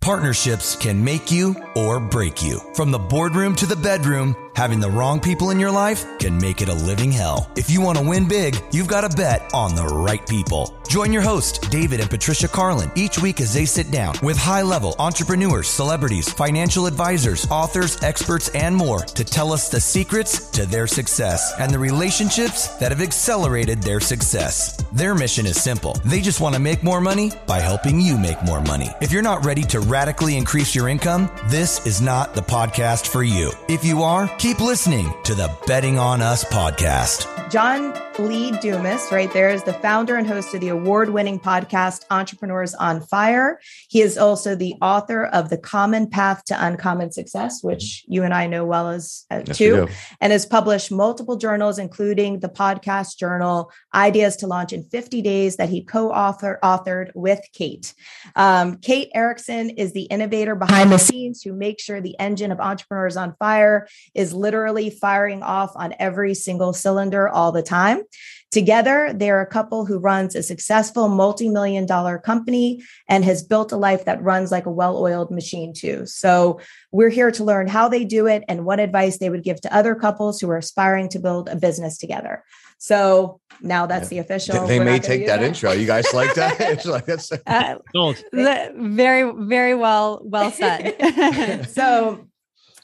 Partnerships can make you or break you. From the boardroom to the bedroom, having the wrong people in your life can make it a living hell. If you want to win big, you've got to bet on the right people. Join your host, David and Patricia Carlin, each week as they sit down with high level entrepreneurs, celebrities, financial advisors, authors, experts, and more to tell us the secrets to their success and the relationships that have accelerated their success. Their mission is simple. They just want to make more money by helping you make more money. If you're not ready to radically increase your income, this is not the podcast for you. If you are, keep listening to the Betting on Us podcast. John Lee Dumas, right there, is the founder and host of the award winning podcast Entrepreneurs on Fire. He is also the author of The Common Path to Uncommon Success, which you and I know well as uh, Yes, too, and has published multiple journals, including the podcast journal Ideas to Launch in 50 Days that he co authored with Kate. Um, Kate Erickson is the innovator behind the scenes who makes sure the engine of Entrepreneurs on Fire is literally firing off on every single cylinder all the time. Together, they're a couple who runs a successful multi million dollar company and has built a life that runs like a well oiled machine, too. So, we're here to learn how they do it and what advice they would give to other couples who are aspiring to build a business together. So, now that's the official. They we're may take use that intro. You guys like that? It's like that's Uh, Gold. very, very well, well said. so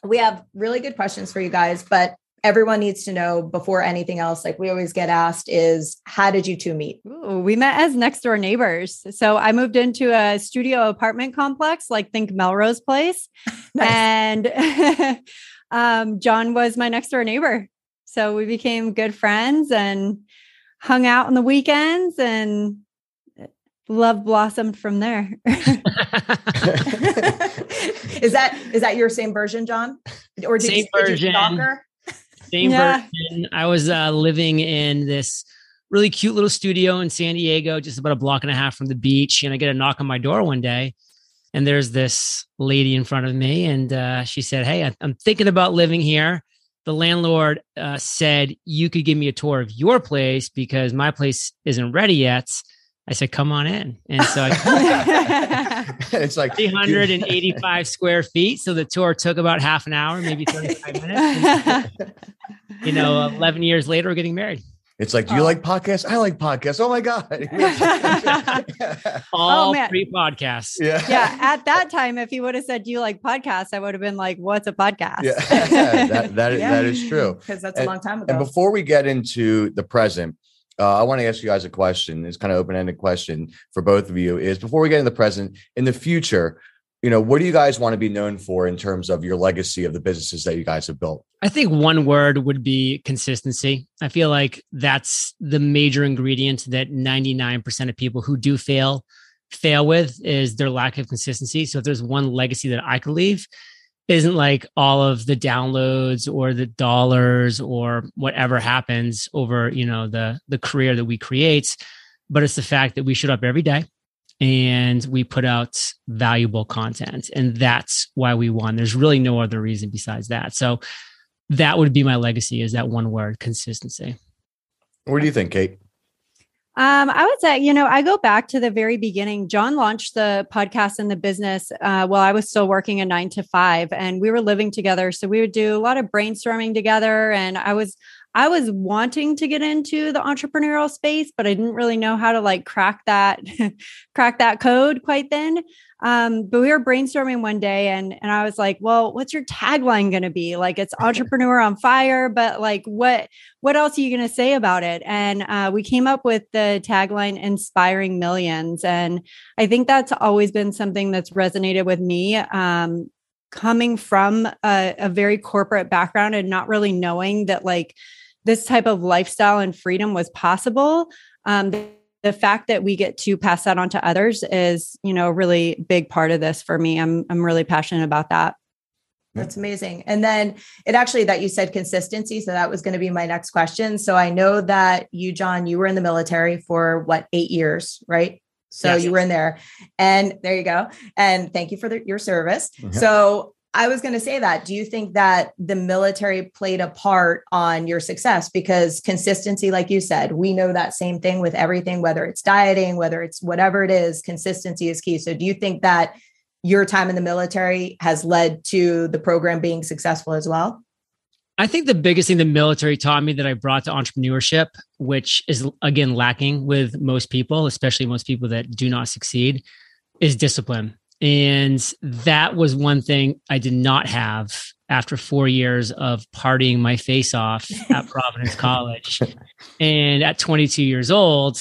we have really good questions for you guys, but everyone needs to know before anything else, like we always get asked, is how did you two meet? Ooh, we met as next door neighbors. So I moved into a studio apartment complex, like think Melrose Place, and um, John was my next door neighbor. So we became good friends and hung out on the weekends, and love blossomed from there. is that is that your same version, John? Or did, Same you, did you version. Same Yeah. version. I was uh, living in this really cute little studio in San Diego, just about a block and a half from the beach. And I get a knock on my door one day, and there's this lady in front of me, and uh, she said, "Hey, I'm thinking about living here." The landlord uh, said you could give me a tour of your place because my place isn't ready yet. I said, "Come on in," and so I it's like 385 square feet. So the tour took about half an hour, maybe 35 minutes. you know, 11 years later, we're getting married. It's like, do you Oh. like podcasts? I like podcasts. Oh my god! All oh, man. three podcasts. yeah, yeah, at that time, if he would have said, "Do you like podcasts?" I would have been like, "What's a podcast?" yeah. that that is, Yeah. that is true. Because that's a long time ago. And before we get into the present, uh, I want to ask you guys a question. It's kind of open ended question for both of you. Is before we get in the present, in the future, you know, what do you guys want to be known for in terms of your legacy of the businesses that you guys have built? I think one word would be consistency. I feel like that's the major ingredient that 99% of people who do fail fail with is their lack of consistency. So if there's one legacy that I could leave, isn't like all of the downloads or the dollars or whatever happens over, you know, the the career that we create, but it's the fact that we showed up every day and we put out valuable content and that's why we won. There's really no other reason besides that. So that would be my legacy is that one word consistency What do you think, Kate? Um, I would say, you know, I go back to the very beginning. John launched the podcast and the business uh, while I was still working a nine to five, and we were living together. So we would do a lot of brainstorming together. And I was, I was wanting to get into the entrepreneurial space, but I didn't really know how to like crack that, crack that code quite then. Um, but we were brainstorming one day, and and I was like, "Well, what's your tagline going to be? Like, it's entrepreneur on fire, but like, what what else are you going to say about it? And uh, we came up with the tagline inspiring millions. And I think that's always been something that's resonated with me. Um, coming from a, a very corporate background and not really knowing that like this type of lifestyle and freedom was possible. Um, the, the fact that we get to pass that on to others is, you know, a really big part of this for me. I'm I'm really passionate about that. That's amazing. And then it actually that you said consistency. So that was going to be my next question. So I know that you, John, you were in the military for what, eight years, right? So Yes. you were in there. And there you go. And thank you for the, your service. Yeah. So I was going to say that. Do you think that the military played a part on your success? Because consistency, like you said, we know that same thing with everything, whether it's dieting, whether it's whatever it is, consistency is key. So do you think that your time in the military has led to the program being successful as well? I think the biggest thing the military taught me that I brought to entrepreneurship, which is again lacking with most people, especially most people that do not succeed, is discipline. And that was one thing I did not have after four years of partying my face off at Providence College. And at 22 years old,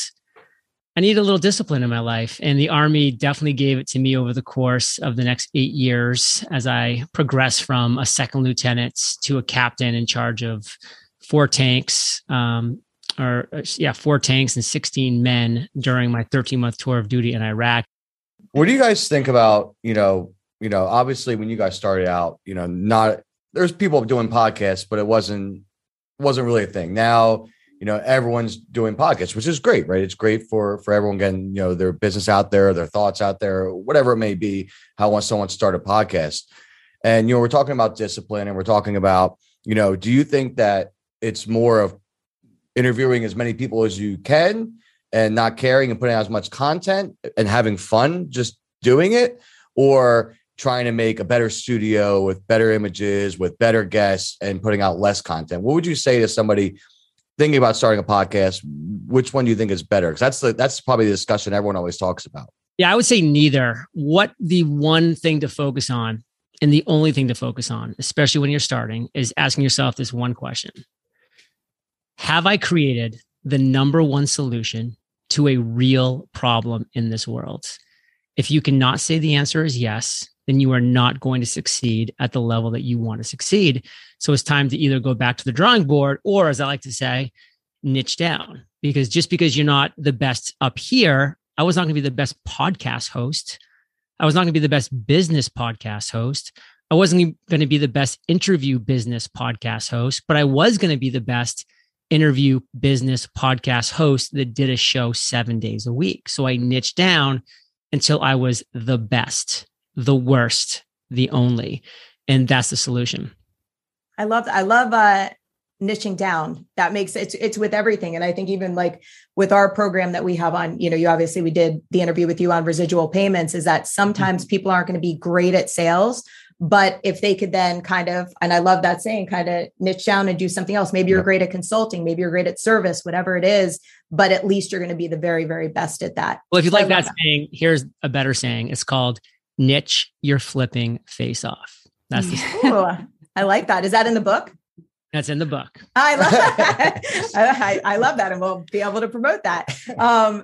I need a little discipline in my life. And the Army definitely gave it to me over the course of the next eight years as I progressed from a second lieutenant to a captain in charge of four tanks, um, or uh, yeah, four tanks and 16 men during my 13 month tour of duty in Iraq. What do you guys think about, you know, you know, obviously when you guys started out, you know, not there's people doing podcasts, but it wasn't wasn't really a thing. Now, you know, everyone's doing podcasts, which is great, right? It's great for for everyone getting, you know, their business out there, their thoughts out there, whatever it may be, how wants someone start a podcast. And you know, we're talking about discipline and we're talking about, you know, do you think that it's more of interviewing as many people as you can and not caring and putting out as much content and having fun just doing it? Or trying to make a better studio with better images, with better guests, and putting out less content. What would you say to somebody thinking about starting a podcast? Which one do you think is better? Because that's the that's probably the discussion everyone always talks about. Yeah, I would say neither. What the one thing to focus on and the only thing to focus on, especially when you're starting, is asking yourself this one question Have I created the number one solution to a real problem in this world? If you cannot say the answer is yes, then you are not going to succeed at the level that you want to succeed. So it's time to either go back to the drawing board or, as I like to say, niche down. Because just because you're not the best up here, I was not going to be the best podcast host. I was not going to be the best business podcast host. I wasn't going to be the best interview business podcast host, but I was going to be the best interview business podcast host that did a show seven days a week. So I niched down until I was the best the worst, the only. And that's the solution. I love I love uh niching down. That makes it's it's with everything. And I think even like with our program that we have on, you know, you obviously we did the interview with you on residual payments, is that sometimes mm-hmm. people aren't going to be great at sales. But if they could then kind of, and I love that saying, kind of niche down and do something else. Maybe you're great at consulting, maybe you're great at service, whatever it is, but at least you're going to be the very, very best at that. Well, if you like that, that saying, here's a better saying. It's called niche your flipping face off. That's the Ooh, I like that. Is that in the book? That's in the book. I love that. I, I, love that. And we'll be able to promote that. Um,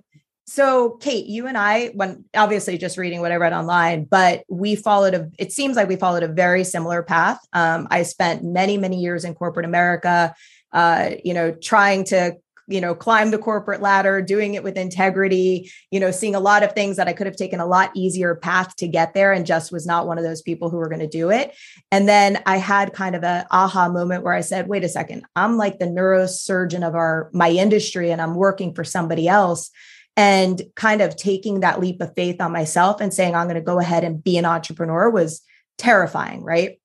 so Kate, you and I, when obviously just reading what I read online, but we followed a, it seems like we followed a very similar path. Um, I spent many, many years in corporate America, uh, you know, trying to you know climb the corporate ladder doing it with integrity you know seeing a lot of things that i could have taken a lot easier path to get there and just was not one of those people who were going to do it and then i had kind of a aha moment where i said wait a second i'm like the neurosurgeon of our my industry and i'm working for somebody else and kind of taking that leap of faith on myself and saying i'm going to go ahead and be an entrepreneur was terrifying right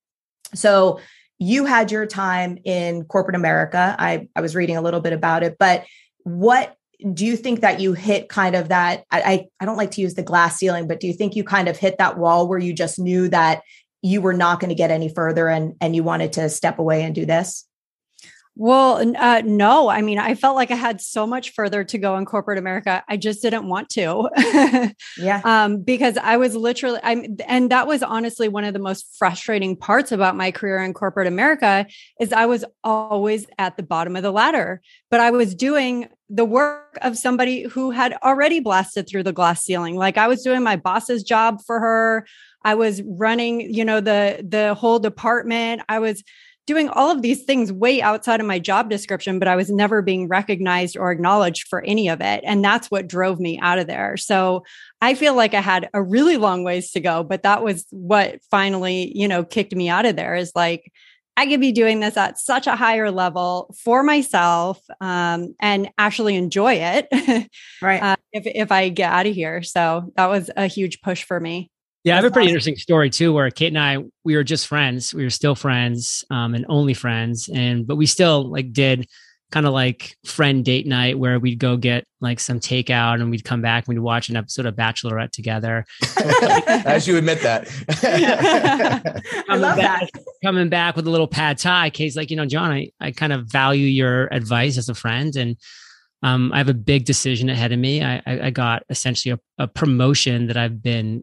so you had your time in corporate America. I, I was reading a little bit about it, but what do you think that you hit kind of that? I, I don't like to use the glass ceiling, but do you think you kind of hit that wall where you just knew that you were not going to get any further and, and you wanted to step away and do this? Well, uh, no. I mean, I felt like I had so much further to go in corporate America. I just didn't want to. yeah. Um, because I was literally, I'm, and that was honestly one of the most frustrating parts about my career in corporate America is I was always at the bottom of the ladder, but I was doing the work of somebody who had already blasted through the glass ceiling. Like I was doing my boss's job for her. I was running, you know, the the whole department. I was doing all of these things way outside of my job description, but I was never being recognized or acknowledged for any of it. And that's what drove me out of there. So I feel like I had a really long ways to go, but that was what finally, you know, kicked me out of there is like, I could be doing this at such a higher level for myself um, and actually enjoy it. right. Uh, if, if I get out of here. So that was a huge push for me. Yeah, I have a pretty awesome. interesting story too, where Kate and I we were just friends. We were still friends, um, and only friends, and but we still like did kind of like friend date night where we'd go get like some takeout and we'd come back and we'd watch an episode of Bachelorette together. As you admit that. I love back, that. Coming back with a little pad thai. Kate's like, you know, John, I, I kind of value your advice as a friend. And um, I have a big decision ahead of me. I, I, I got essentially a, a, promotion that I've been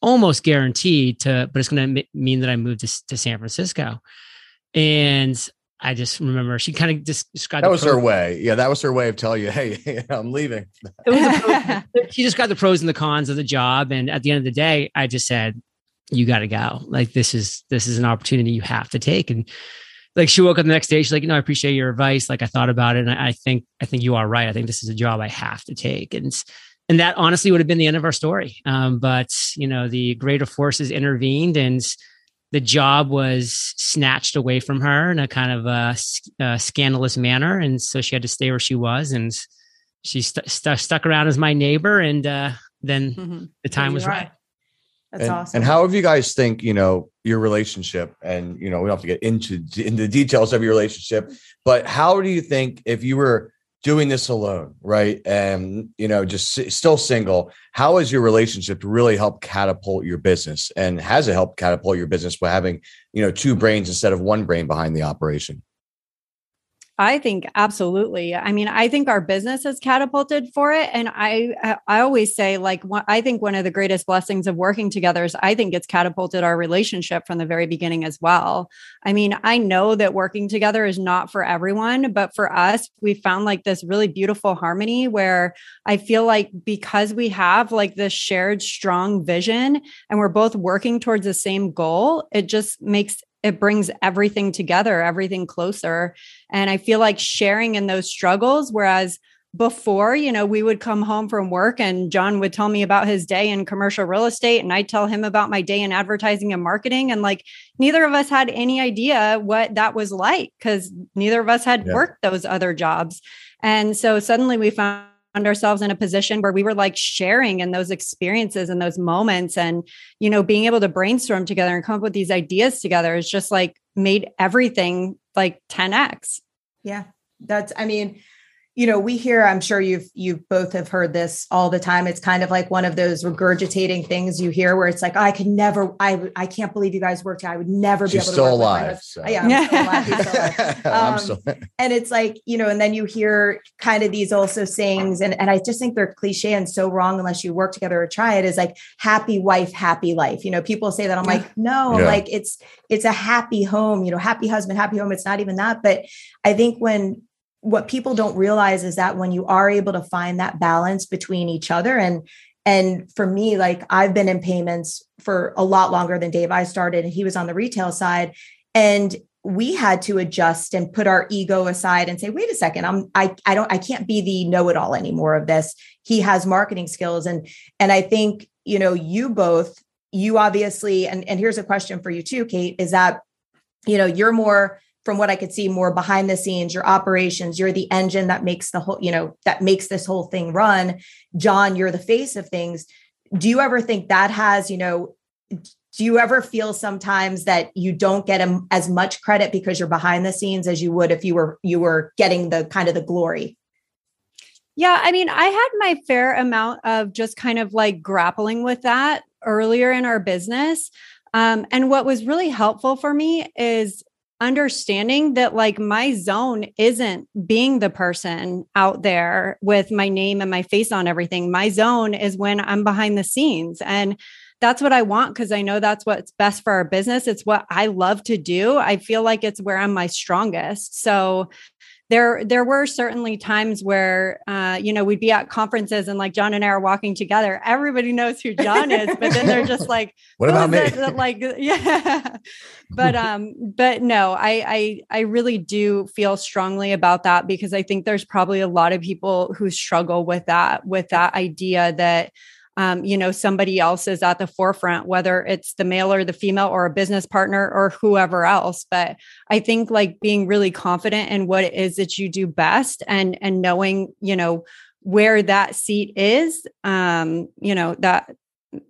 almost guaranteed to, but it's going to m- mean that I moved to, to San Francisco. And I just remember she kind of just described that was her way. Yeah, that was her way of telling you, hey, I'm leaving. she just got the pros and the cons of the job, and at the end of the day, I just said, "You got to go. Like this is this is an opportunity you have to take." And like she woke up the next day, she's like, "You know, I appreciate your advice. Like I thought about it, and I, I think I think you are right. I think this is a job I have to take." And and that honestly would have been the end of our story. Um, but you know, the greater forces intervened and the job was snatched away from her in a kind of a, a scandalous manner, and so she had to stay where she was, and she st- st- stuck around as my neighbor, and uh, then mm-hmm. the time was right. That's and, awesome. And how have you guys think, you know, your relationship and, you know, we don't have to get into, into the details of your relationship, but how do you think if you were doing this alone, right? And, you know, just still single, how has your relationship really helped catapult your business? And has it helped catapult your business by having, you know, two brains instead of one brain behind the operation? I think absolutely. I mean, I think our business has catapulted for it, and I I always say like I think one of the greatest blessings of working together is I think it's catapulted our relationship from the very beginning as well. I mean, I know that working together is not for everyone, but for us, we found like this really beautiful harmony where I feel like because we have like this shared strong vision and we're both working towards the same goal, it just makes it brings everything together, everything closer. And I feel like sharing in those struggles, whereas before, you know, we would come home from work and John would tell me about his day in commercial real estate and I'd tell him about my day in advertising and marketing. And like neither of us had any idea what that was like because neither of us had yeah. worked those other jobs. And so suddenly we found ourselves in a position where we were like sharing in those experiences and those moments and you know being able to brainstorm together and come up with these ideas together is just like made everything like 10x yeah. That's i mean you know we hear i'm sure you've you both have heard this all the time it's kind of like one of those regurgitating things you hear where it's like oh, i can never i i can't believe you guys worked i would never She's be able still to alive so. yeah, I'm still alive, still alive. Um, still... and it's like you know and then you hear kind of these also sayings and and i just think they're cliche and so wrong unless you work together or try it is like happy wife happy life you know people say that i'm like no yeah. like it's it's a happy home you know happy husband happy home it's not even that but i think when what people don't realize is that when you are able to find that balance between each other and and for me like i've been in payments for a lot longer than dave. I started and he was on the retail side and we had to adjust and put our ego aside and say wait a second i'm i, I don't i can't be the know-it-all anymore of this. He has marketing skills. And and i think you know you both you obviously and and here's a question for you too kate is that you know you're more from what I could see more behind the scenes, your operations, you're the engine that makes the whole, you know, that makes this whole thing run. John, you're the face of things. Do you ever think that has, you know, do you ever feel sometimes that you don't get as much credit because you're behind the scenes as you would if you were you were getting the kind of the glory? Yeah, I mean, I had my fair amount of just kind of like grappling with that earlier in our business. Um, and what was really helpful for me is understanding that like my zone isn't being the person out there with my name and my face on everything. My zone is when I'm behind the scenes. And that's what I want because I know that's what's best for our business. It's what I love to do. I feel like it's where I'm my strongest. So there there were certainly times where uh, you know we'd be at conferences and like John and I are walking together. Everybody knows who John is, but then they're just like, "What about me?" That, like, yeah. but um, but no, I I I really do feel strongly about that because I think there's probably a lot of people who struggle with that with that idea that um, you know somebody else is at the forefront whether it's the male or the female or a business partner or whoever else but i think like being really confident in what it is that you do best and and knowing you know where that seat is um you know that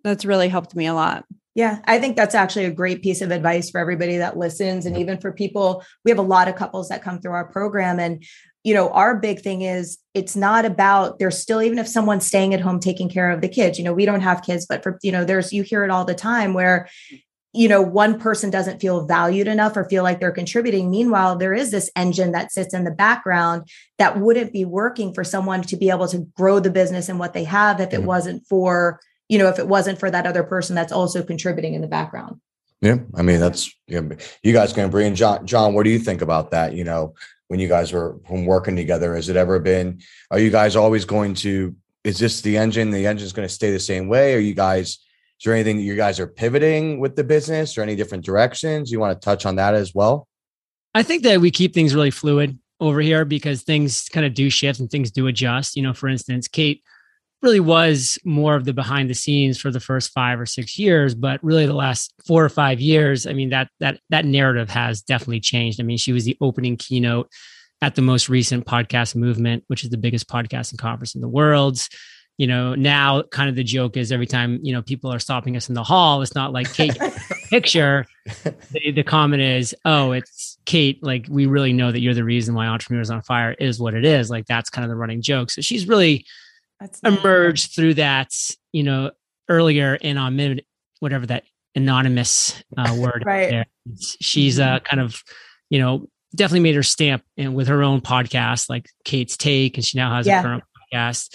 that's really helped me a lot yeah, I think that's actually a great piece of advice for everybody that listens. And even for people, we have a lot of couples that come through our program. And you know, our big thing is it's not about there's still even if someone's staying at home taking care of the kids, you know, we don't have kids, but for you know, there's you hear it all the time where you know one person doesn't feel valued enough or feel like they're contributing. Meanwhile there is this engine that sits in the background that wouldn't be working for someone to be able to grow the business and what they have if it mm-hmm. wasn't for you know if it wasn't for that other person that's also contributing in the background. Yeah i mean that's you, know, you guys can bring john john what do you think about that? You know when you guys were when working together has it ever been are you guys always going to is this the engine the engine's going to stay the same way are you guys is there anything that you guys are pivoting with the business or any different directions? You want to touch on that as well? I think that we keep things really fluid over here because things kind of do shift and things do adjust. You know, for instance, Kate really was more of the behind the scenes for the first five or six years, but really the last four or five years, I mean, that that that narrative has definitely changed. I mean, she was the opening keynote at the most recent podcast movement, which is the biggest podcasting conference in the world you know, now kind of the joke is every time, you know, people are stopping us in the hall, it's not like Kate picture. The, the, comment is, oh, it's Kate. Like, we really know that you're the reason why Entrepreneurs on Fire is what it is. Like, that's kind of the running joke. So she's really that's emerged nice. through that, you know, earlier in on mid, whatever that anonymous uh, word. right. There. She's uh, kind of, you know, definitely made her stamp in with her own podcast, like Kate's Take, and she now has yeah. a current podcast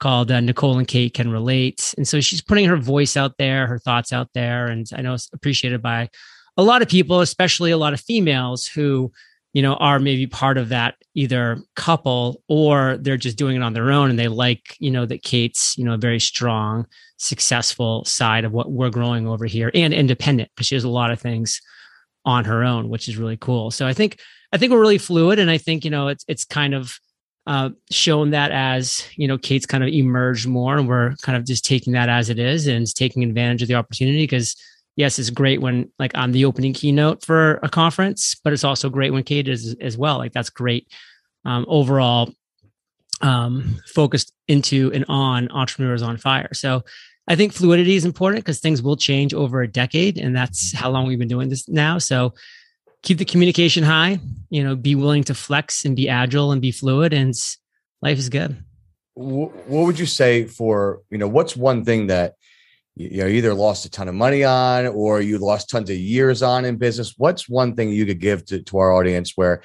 called uh, Nicole and Kate Can Relate. And so she's putting her voice out there, her thoughts out there. And I know it's appreciated by a lot of people, especially a lot of females who, you know, are maybe part of that either couple or they're just doing it on their own and they like, you know, that Kate's, you know, a very strong, successful side of what we're growing over here and independent because she has a lot of things on her own, which is really cool. So I think I think we're really fluid and I think, you know, it's it's kind of uh, shown that as you know kate's kind of emerged more and we're kind of just taking that as it is and taking advantage of the opportunity because yes it's great when like i'm the opening keynote for a conference but it's also great when kate is as well. Like that's great um, overall um, focused into and on entrepreneurs on fire. So i think fluidity is important because things will change over a decade and that's how long we've been doing this now. So keep the communication high, you know, be willing to flex and be agile and be fluid and life is good. What would you say for, you know, what's one thing that you know either lost a ton of money on or you lost tons of years on in business? What's one thing you could give to, to our audience where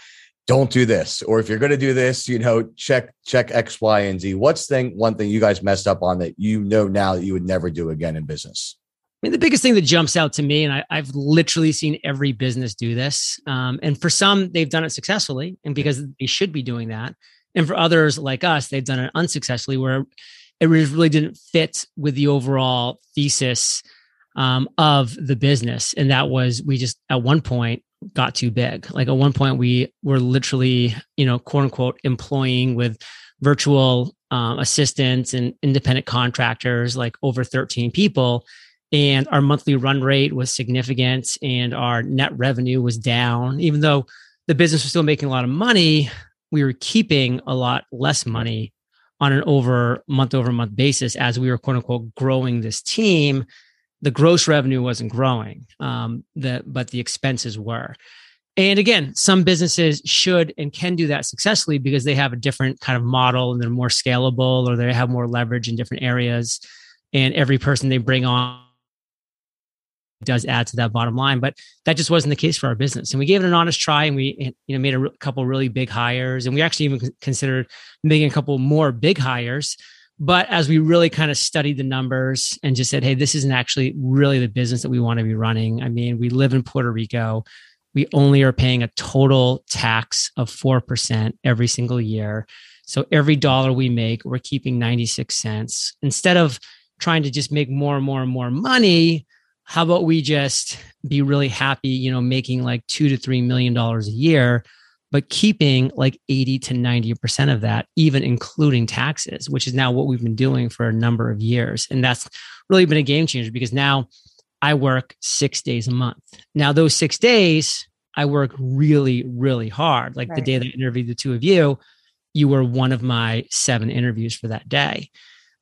don't do this or if you're going to do this you know check check x y and z what's thing one thing you guys messed up on that you know now that you would never do again in business I mean, the biggest thing that jumps out to me, and I, have literally seen every business do this, um, and for some, they've done it successfully, and because they should be doing that. And for others like us, they've done it unsuccessfully, where it really didn't fit with the overall thesis um, of the business. And that was we just at one point got too big. Like at one point, we were literally, you know, quote unquote, employing with virtual um, assistants and independent contractors, like over 13 people and our monthly run rate was significant and our net revenue was down even though the business was still making a lot of money we were keeping a lot less money on an over month over month basis as we were quote unquote growing this team the gross revenue wasn't growing um, the, but the expenses were. And again some businesses should and can do that successfully because they have a different kind of model and they're more scalable or they have more leverage in different areas. And every person they bring on does add to that bottom line but that just wasn't the case for our business. And we gave it an honest try and we you know made a couple really big hires and we actually even considered making a couple more big hires. But as we really kind of studied the numbers and just said hey this isn't actually really the business that we want to be running. I mean we live in puerto rico. We only are paying a total tax of 4% every single year. So every dollar we make we're keeping 96 cents. Instead of trying to just make more and more and more money how about we just be really happy, you know, making like two to three million dollars a year, but keeping like 80 to 90% of that, even including taxes, which is now what we've been doing for a number of years. And that's really been a game changer because now I work six days a month. Now, those six days, I work really, really hard. Like right. the day that I interviewed the two of you, you were one of my seven interviews for that day.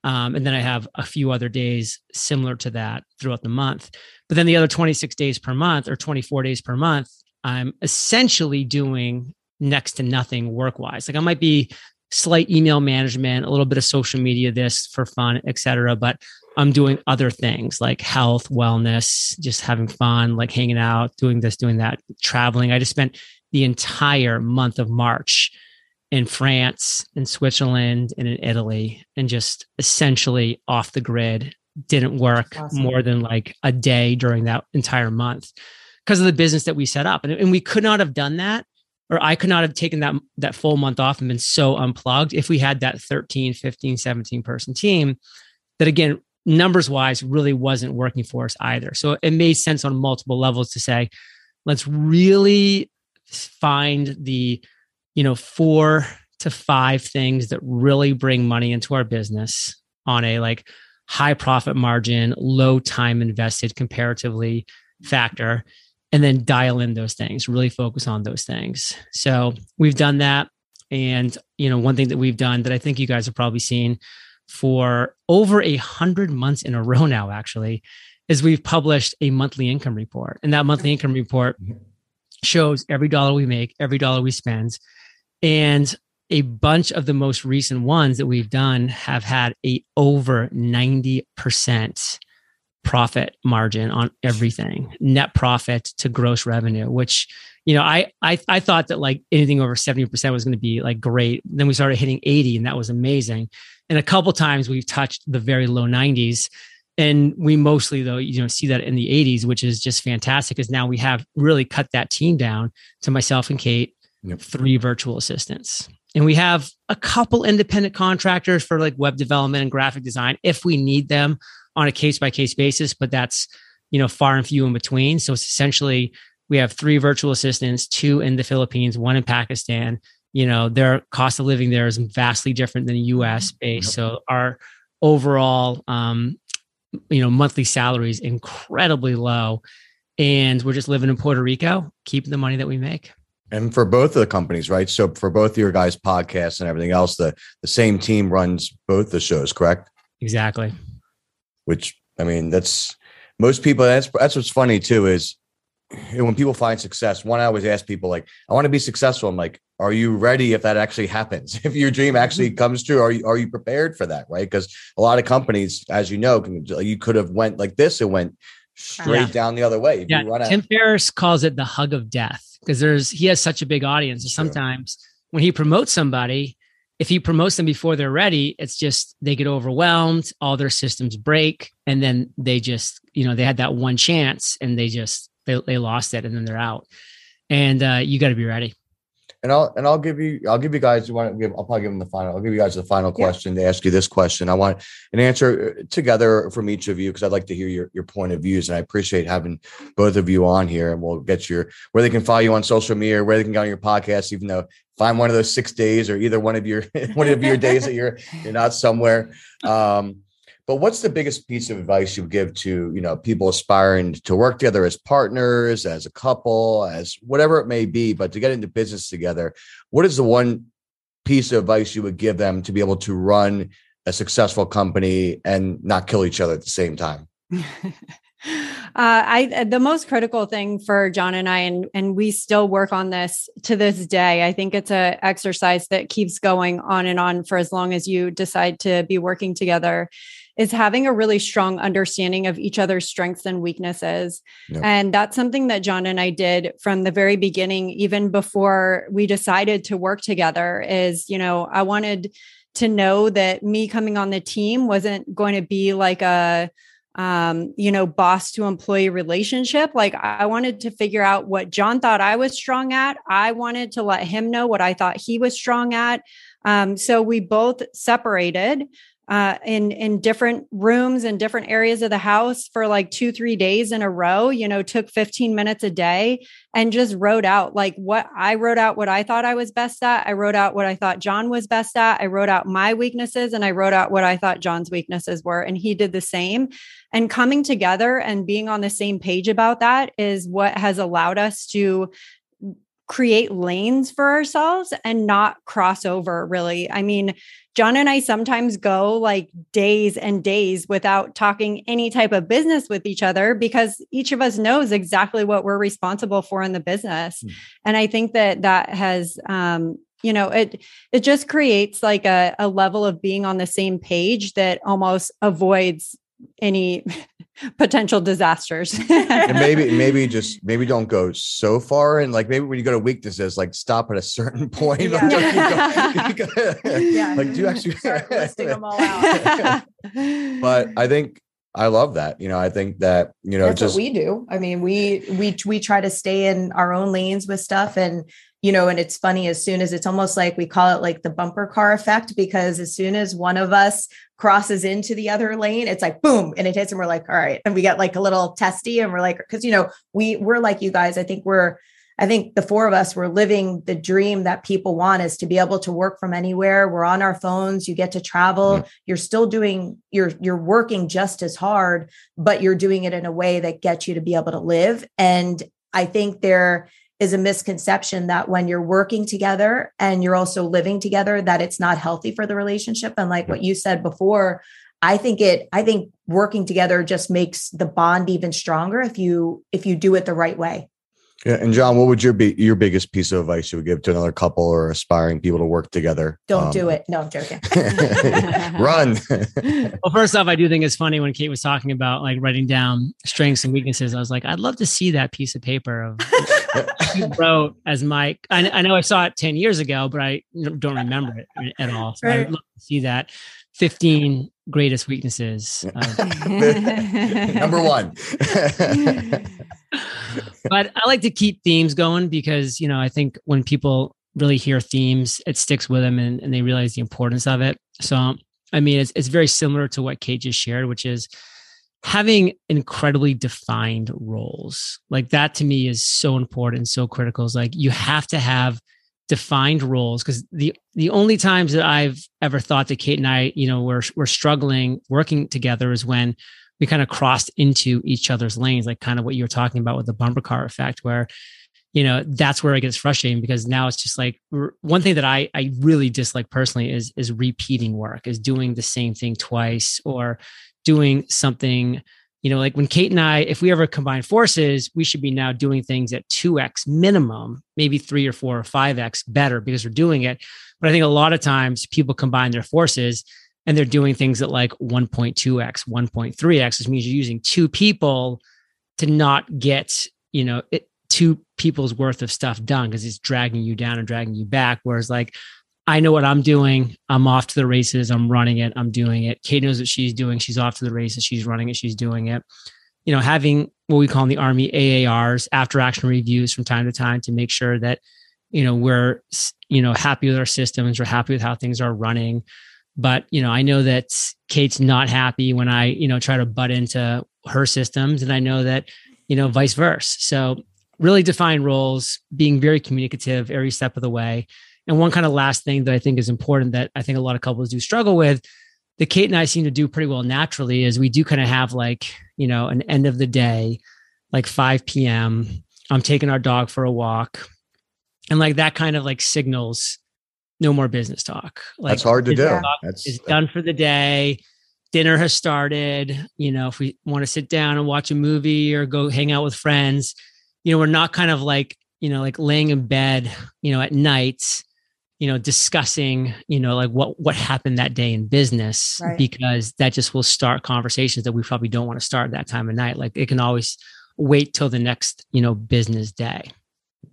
Um, and then I have a few other days similar to that throughout the month. But then the other 26 days per month or 24 days per month, I'm essentially doing next to nothing work wise. Like I might be slight email management, a little bit of social media, this for fun, etc. But I'm doing other things like health, wellness, just having fun, like hanging out, doing this, doing that, traveling. I just spent the entire month of March in France, in Switzerland, and in Italy, and just essentially off the grid. Didn't work awesome. more than like a day during that entire month because of the business that we set up. And, and we could not have done that or I could not have taken that that full month off and been so unplugged if we had that 13, 15, 17 person team that again, numbers wise really wasn't working for us either. So it made sense on multiple levels to say, let's really find the, you know, four to five things that really bring money into our business on a like high profit margin, low time invested comparatively factor and then dial in those things, really focus on those things. So we've done that. And, you know, one thing that we've done that I think you guys have probably seen for over a hundred months in a row now, actually, is we've published a monthly income report. And that monthly income report mm-hmm. shows every dollar we make, every dollar we spend. And a bunch of the most recent ones that we've done have had a over 90% profit margin on everything, net profit to gross revenue, which you know, I I I thought that like anything over 70% was going to be like great. Then we started hitting 80 and that was amazing. And a couple times we've touched the very low 90s. And we mostly though, you know, see that in the 80s, which is just fantastic because now we have really cut that team down to myself and Kate, yep. three virtual assistants. And we have a couple independent contractors for like web development and graphic design if we need them on a case by case basis, but that's, you know, far and few in between. So it's essentially we have three virtual assistants, two in the Philippines, one in Pakistan. You know, their cost of living there is vastly different than the US base. So our overall, um, you know, monthly salary is incredibly low. And we're just living in Puerto Rico, keeping the money that we make. And for both of the companies, right? So for both of your guys' podcasts and everything else, the the same team runs both the shows, correct? Exactly which I mean, that's most people. That's that's what's funny too is when people find success. One, I always ask people like, I want to be successful. I'm like, are you ready if that actually happens? If your dream actually mm-hmm. comes true, are you are you prepared for that? Right? Because a lot of companies, as you know, can, you could have went like this and went straight yeah. down the other way. If yeah. Tim Ferriss calls it the hug of death because there's he has such a big audience. So sometimes when he promotes somebody, if he promotes them before they're ready, it's just they get overwhelmed, all their systems break, and then they just, you know, they had that one chance and they just they, they lost it and then they're out. And uh, you got to be ready. And I'll and I'll give you I'll give you guys you want to give I'll probably give them the final I'll give you guys the final question to ask you this question. I want an answer uh, together from each of you because I'd like to hear your, your point of views and I appreciate having both of you on here and we'll get your where they can follow you on social media, where they can go on your podcast, even though find one of those six days or either one of your one of your days that you're you're not somewhere. Um, but what's the biggest piece of advice you give to you know people aspiring to work together as partners, as a couple, as whatever it may be, but to get into business together? What is the one piece of advice you would give them to be able to run a successful company and not kill each other at the same time? Uh, I uh, the most critical thing for John and I, and and we still work on this to this day. I think it's a exercise that keeps going on and on for as long as you decide to be working together. Is having a really strong understanding of each other's strengths and weaknesses. Yep. And that's something that John and I did from the very beginning, even before we decided to work together. Is, you know, I wanted to know that me coming on the team wasn't going to be like a um, you know, boss to employee relationship. Like I wanted to figure out what John thought I was strong at. I wanted to let him know what I thought he was strong at. Um, so we both separated uh, in in different rooms and different areas of the house for like two three days in a row you know took 15 minutes a day and just wrote out like what i wrote out what i thought i was best at. I wrote out what i thought john was best at. I wrote out my weaknesses and i wrote out what i thought john's weaknesses were and he did the same. And coming together and being on the same page about that is what has allowed us to create lanes for ourselves and not cross over really. I mean, John and I sometimes go like days and days without talking any type of business with each other because each of us knows exactly what we're responsible for in the business. Mm. And I think that that has, um, you know, it it just creates like a, a level of being on the same page that almost avoids any potential disasters. and maybe maybe just maybe don't go so far and like maybe when you go to weaknesses, like stop at a certain point. Yeah. yeah. Like do you actually start listing them all out? but I think I love that. You know, I think that, you know, That's just we do. I mean, we we we try to stay in our own lanes with stuff and you know, and it's funny as soon as it's almost like we call it like the bumper car effect because as soon as one of us crosses into the other lane, it's like boom, and it hits, and we're like, all right, and we get like a little testy, and we're like, because you know, we we're like you guys. I think we're, I think the four of us we're living the dream that people want is to be able to work from anywhere. We're on our phones. You get to travel. Mm-hmm. You're still doing. You're you're working just as hard, but you're doing it in a way that gets you to be able to live. And I think there is a misconception that when you're working together and you're also living together that it's not healthy for the relationship. And like what you said before i think it i think working together just makes the bond even stronger if you if you do it the right way yeah, and John, what would your be your biggest piece of advice you would give to another couple or aspiring people to work together? Don't um, do it. No, I'm joking. Run. well, first off, I do think it's funny when Kate was talking about like writing down strengths and weaknesses. I was like, I'd love to see that piece of paper of you wrote as Mike. I, I, know I saw it 10 years ago, but I don't remember it at all. So right. I'd love to see that. 15 greatest weaknesses. Number one. but I like to keep themes going because, you know, I think when people really hear themes, it sticks with them and, and they realize the importance of it. So, I mean, it's, it's very similar to what Kate just shared, which is having incredibly defined roles like that to me is so important so critical is like you have to have defined roles because the the only times that I've ever thought that Kate and I, you know, were were struggling working together is when we kind of crossed into each other's lanes, like kind of what you were talking about with the bumper car effect, where you know that's where it gets frustrating because now it's just like one thing that I I really dislike personally is is repeating work, is doing the same thing twice or doing something you know, like when Kate and I, if we ever combine forces, we should be now doing things at 2x minimum, maybe three or four or 5x better because we're doing it. But I think a lot of times people combine their forces and they're doing things at like 1.2x, 1.3x, which means you're using two people to not get, you know, it, two people's worth of stuff done because it's dragging you down and dragging you back. Whereas like I know what I'm doing. I'm off to the races. I'm running it. I'm doing it. Kate knows what she's doing. She's off to the races. She's running it. She's doing it. You know, having what we call in the Army AARs, after action reviews from time to time to make sure that, you know, we're, you know, happy with our systems. We're happy with how things are running. But, you know, I know that Kate's not happy when I, you know, try to butt into her systems. And I know that, you know, vice versa. So really define roles, being very communicative every step of the way and one kind of last thing that I think is important that I think a lot of couples do struggle with, that Kate and I seem to do pretty well naturally, is we do kind of have like, you know, an end of the day, like 5 p.m. I'm taking our dog for a walk. And like that kind of like signals no more business talk. Like that's hard to do. That's it's done for the day. Dinner has started. You know, if we want to sit down and watch a movie or go hang out with friends, you know, we're not kind of like, you know, like laying in bed, you know, at night you know discussing you know like what what happened that day in business right. because that just will start conversations that we probably don't want to start that time of night like it can always wait till the next you know business day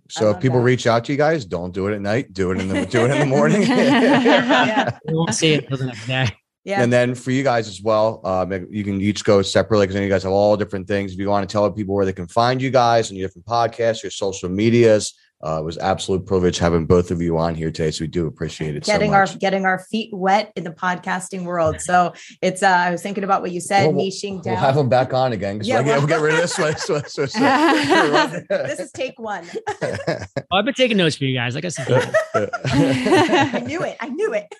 so if people that. reach out to you guys don't do it at night do it in the do it in the morning yeah. we won't see it until the next day yeah. And then for you guys as well, um, you can each go separately because then you guys have all different things. If you want to tell people where they can find you guys and your different podcasts, your social medias, uh, it was absolute privilege having both of you on here today. So we do appreciate it. Getting so our getting our feet wet in the podcasting world. So it's uh, I was thinking about what you said, well, niching down. We'll have them back on again because yeah, we'll, we'll get rid of this one. So, so, so. this is take one. I've been taking notes for you guys. Like I said, I knew it. I knew it.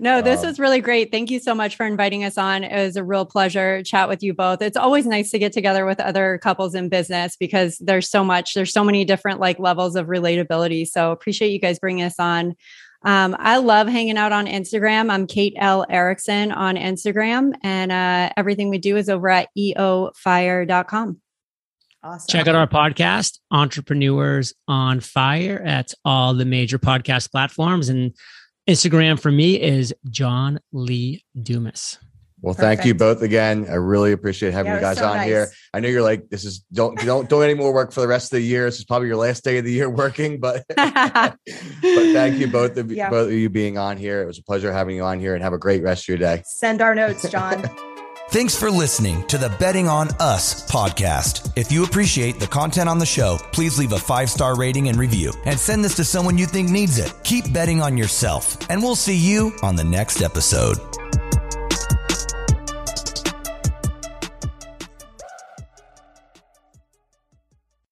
No, this Um, was really great. Thank you so much for inviting us on. It was a real pleasure to chat with you both. It's always nice to get together with other couples in business because there's so much, there's so many different like levels of relatability. So appreciate you guys bringing us on. Um, I love hanging out on Instagram. I'm Kate L. Erickson on Instagram, and uh, everything we do is over at eofire.com. Awesome. Check out our podcast, Entrepreneurs on Fire, at all the major podcast platforms. And Instagram for me is John Lee Dumas. Well, thank you both again. I really appreciate having Yeah, you guys so on nice. here. I know you're like, this is don't don't do any more work for the rest of the year. This is probably your last day of the year working, but but thank you both of Yeah. both of you being on here. It was a pleasure having you on here, and have a great rest of your day. Send our notes, John. Thanks for listening to the Betting on Us podcast. If you appreciate the content on the show, please leave a five star rating and review and send this to someone you think needs it. Keep betting on yourself, and we'll see you on the next episode.